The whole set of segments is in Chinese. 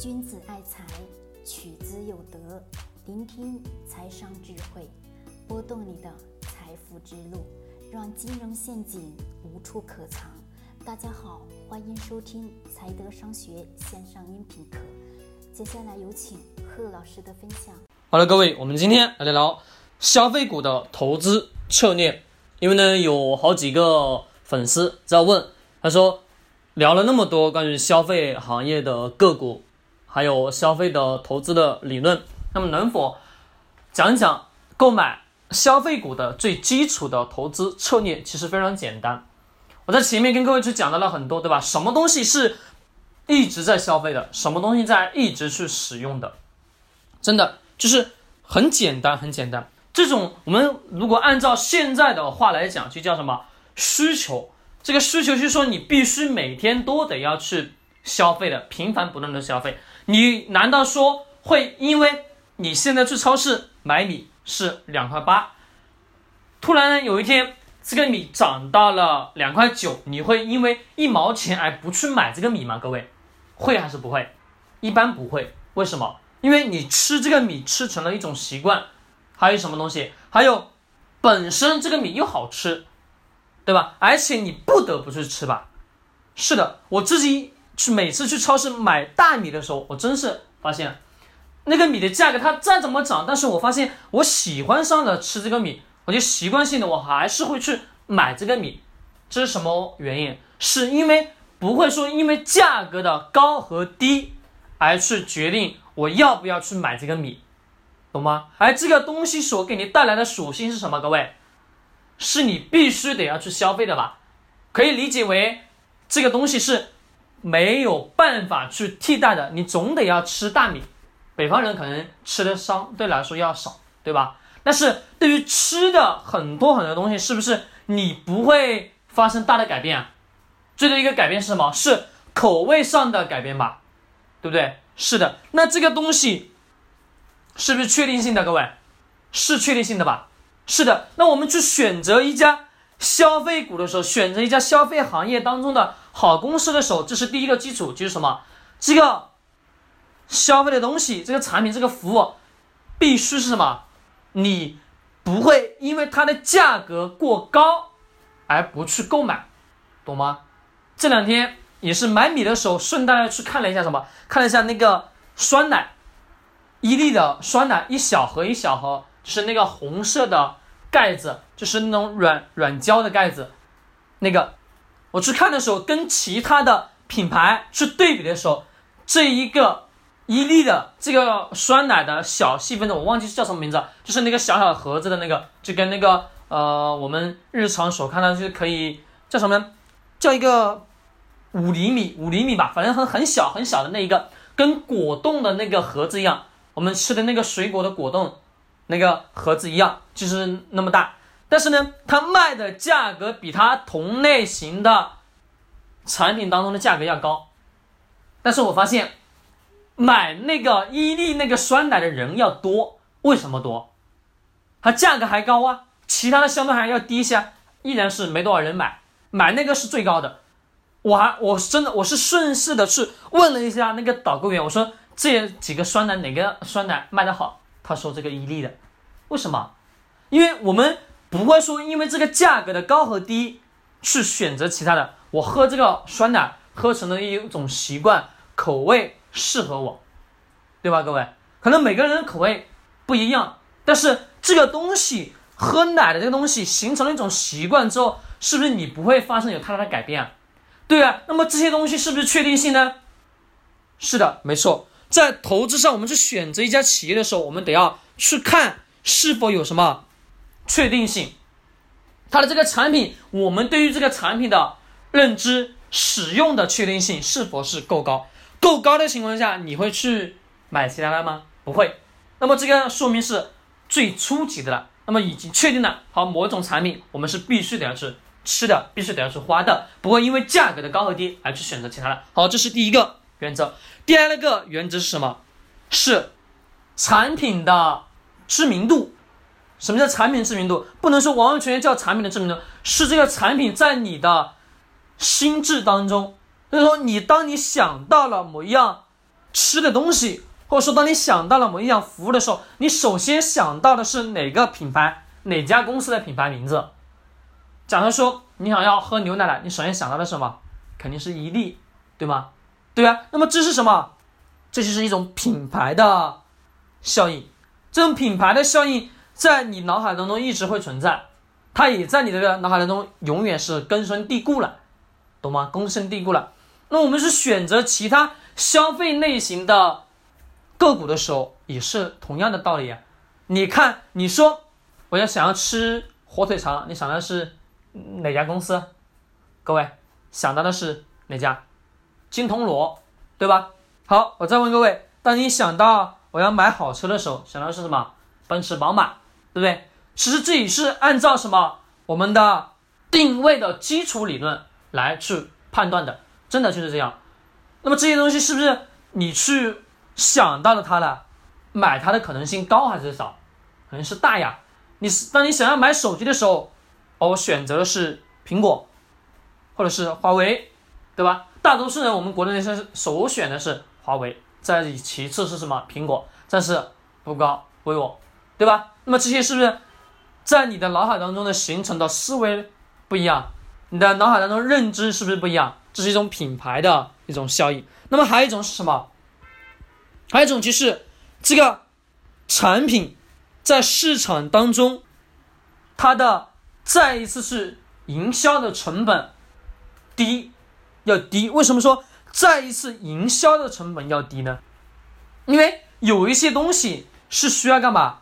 君子爱财，取之有德。聆听财商智慧，拨动你的财富之路，让金融陷阱无处可藏。大家好，欢迎收听财德商学线上音频课。接下来有请贺老师的分享。好了，各位，我们今天来聊聊消费股的投资策略。因为呢，有好几个粉丝在问，他说聊了那么多关于消费行业的个股。还有消费的投资的理论，那么能否讲一讲购买消费股的最基础的投资策略？其实非常简单。我在前面跟各位去讲到了很多，对吧？什么东西是一直在消费的？什么东西在一直去使用的？真的就是很简单，很简单。这种我们如果按照现在的话来讲，就叫什么需求？这个需求就是说你必须每天都得要去消费的，频繁不断的消费。你难道说会因为你现在去超市买米是两块八，突然有一天这个米涨到了两块九，你会因为一毛钱而不去买这个米吗？各位，会还是不会？一般不会。为什么？因为你吃这个米吃成了一种习惯。还有什么东西？还有本身这个米又好吃，对吧？而且你不得不去吃吧？是的，我自己。去每次去超市买大米的时候，我真是发现，那个米的价格它再怎么涨，但是我发现我喜欢上了吃这个米，我就习惯性的我还是会去买这个米，这是什么原因？是因为不会说因为价格的高和低而去决定我要不要去买这个米，懂吗？而这个东西所给你带来的属性是什么？各位，是你必须得要去消费的吧？可以理解为这个东西是。没有办法去替代的，你总得要吃大米。北方人可能吃的相对来说要少，对吧？但是对于吃的很多很多东西，是不是你不会发生大的改变啊？最多一个改变是什么？是口味上的改变吧，对不对？是的。那这个东西是不是确定性的？各位，是确定性的吧？是的。那我们去选择一家消费股的时候，选择一家消费行业当中的。好公司的时候，这是第一个基础，就是什么？这个消费的东西，这个产品，这个服务，必须是什么？你不会因为它的价格过高而不去购买，懂吗？这两天也是买米的时候，顺带去看了一下什么？看了一下那个酸奶，伊利的酸奶，一小盒一小盒，就是那个红色的盖子，就是那种软软胶的盖子，那个。我去看的时候，跟其他的品牌去对比的时候，这一个伊利的这个酸奶的小细分的，我忘记叫什么名字，就是那个小小盒子的那个，就跟那个呃我们日常所看到就是可以叫什么，叫一个五厘米五厘米吧，反正很很小很小的那一个，跟果冻的那个盒子一样，我们吃的那个水果的果冻那个盒子一样，就是那么大。但是呢，它卖的价格比它同类型的产品当中的价格要高。但是我发现，买那个伊利那个酸奶的人要多，为什么多？它价格还高啊，其他的相对还要低一些，依然是没多少人买。买那个是最高的。我还我真的我是顺势的去问了一下那个导购员，我说这几个酸奶哪个酸奶卖的好？他说这个伊利的。为什么？因为我们。不会说因为这个价格的高和低去选择其他的，我喝这个酸奶喝成了一种习惯，口味适合我，对吧？各位，可能每个人的口味不一样，但是这个东西喝奶的这个东西形成了一种习惯之后，是不是你不会发生有太大的改变？对啊，那么这些东西是不是确定性呢？是的，没错，在投资上，我们去选择一家企业的时候，我们得要去看是否有什么。确定性，它的这个产品，我们对于这个产品的认知、使用的确定性是否是够高？够高的情况下，你会去买其他的吗？不会。那么这个说明是最初级的了。那么已经确定了，好，某种产品我们是必须得要去吃的，必须得要去花的，不会因为价格的高和低而去选择其他的。好，这是第一个原则。第二个原则是什么？是产品的知名度。什么叫产品知名度？不能说完完全全叫产品的知名度，是这个产品在你的心智当中。就是说，你当你想到了某一样吃的东西，或者说当你想到了某一样服务的时候，你首先想到的是哪个品牌、哪家公司的品牌名字？假如说你想要喝牛奶了，你首先想到的是什么？肯定是伊利，对吗？对啊，那么这是什么？这就是一种品牌的效应。这种品牌的效应在你脑海当中一直会存在，它也在你的脑海当中永远是根深蒂固了，懂吗？根深蒂固了。那我们是选择其他消费类型的个股的时候，也是同样的道理啊。你看，你说我要想要吃火腿肠，你想的是哪家公司？各位想到的是哪家？金铜锣，对吧？好，我再问各位，当你想到我要买好车的时候，想到是什么？奔驰、宝马，对不对？其实这也是按照什么我们的定位的基础理论来去判断的。真的就是这样，那么这些东西是不是你去想到了它了，买它的可能性高还是少？可能是大呀。你是当你想要买手机的时候，我选择的是苹果，或者是华为，对吧？大多数人我们国内是首选的是华为，再其次是什么？苹果，再是不高 vivo，对吧？那么这些是不是在你的脑海当中的形成的思维不一样？你的脑海当中认知是不是不一样？这是一种品牌的一种效应。那么还有一种是什么？还有一种就是这个产品在市场当中，它的再一次是营销的成本低，要低。为什么说再一次营销的成本要低呢？因为有一些东西是需要干嘛？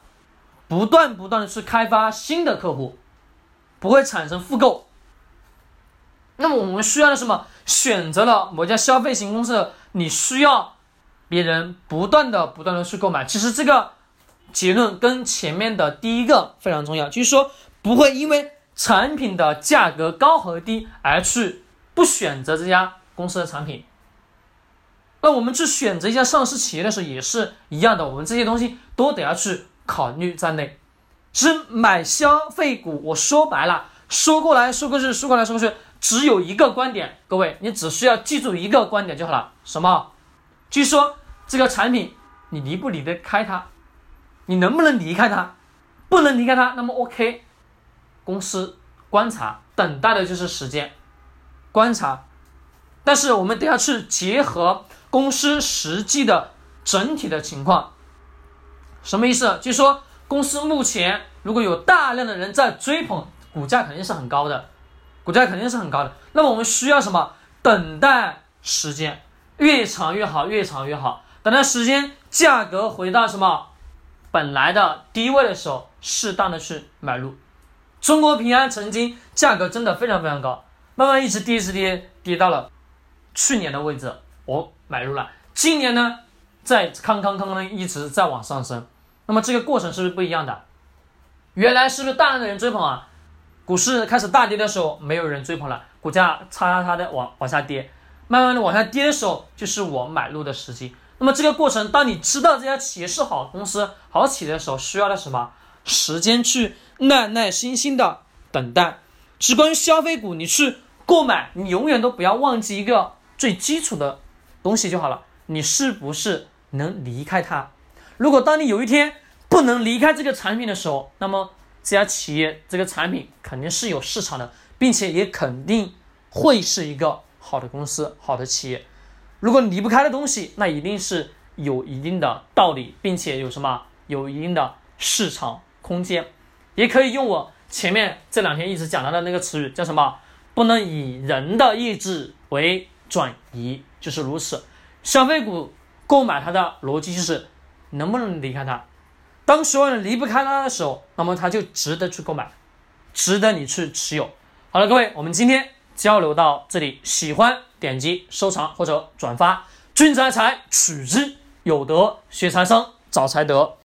不断不断的去开发新的客户，不会产生复购。那么我们需要的什么？选择了某家消费型公司，你需要别人不断的、不断的去购买。其实这个结论跟前面的第一个非常重要，就是说不会因为产品的价格高和低而去不选择这家公司的产品。那我们去选择一家上市企业的时候也是一样的，我们这些东西都得要去考虑在内。只买消费股，我说白了，说过来说过去，说过来说过去。只有一个观点，各位，你只需要记住一个观点就好了。什么？就是说这个产品你离不离得开它，你能不能离开它？不能离开它，那么 OK，公司观察，等待的就是时间，观察。但是我们都要去结合公司实际的整体的情况。什么意思？就是说公司目前如果有大量的人在追捧，股价肯定是很高的。股价肯定是很高的，那么我们需要什么？等待时间越长越好，越长越好。等待时间，价格回到什么本来的低位的时候，适当的去买入。中国平安曾经价格真的非常非常高，慢慢一直跌，一直跌，跌到了去年的位置，我买入了。今年呢，在康康康康一直在往上升。那么这个过程是不是不一样的？原来是不是大量的人追捧啊？股市开始大跌的时候，没有人追捧了，股价嚓嚓嚓的往往下跌，慢慢的往下跌的时候，就是我买入的时机。那么这个过程，当你知道这家企业是好公司、好企业的时候，需要的什么时间去耐耐心心的等待。只关于消费股，你去购买，你永远都不要忘记一个最基础的东西就好了，你是不是能离开它？如果当你有一天不能离开这个产品的时候，那么。这家企业这个产品肯定是有市场的，并且也肯定会是一个好的公司、好的企业。如果离不开的东西，那一定是有一定的道理，并且有什么有一定的市场空间。也可以用我前面这两天一直讲到的那个词语，叫什么？不能以人的意志为转移，就是如此。消费股购买它的逻辑就是能不能离开它。当所有人离不开它的时候，那么它就值得去购买，值得你去持有。好了，各位，我们今天交流到这里，喜欢点击收藏或者转发。君子爱财，取之有德；学财商，找财德。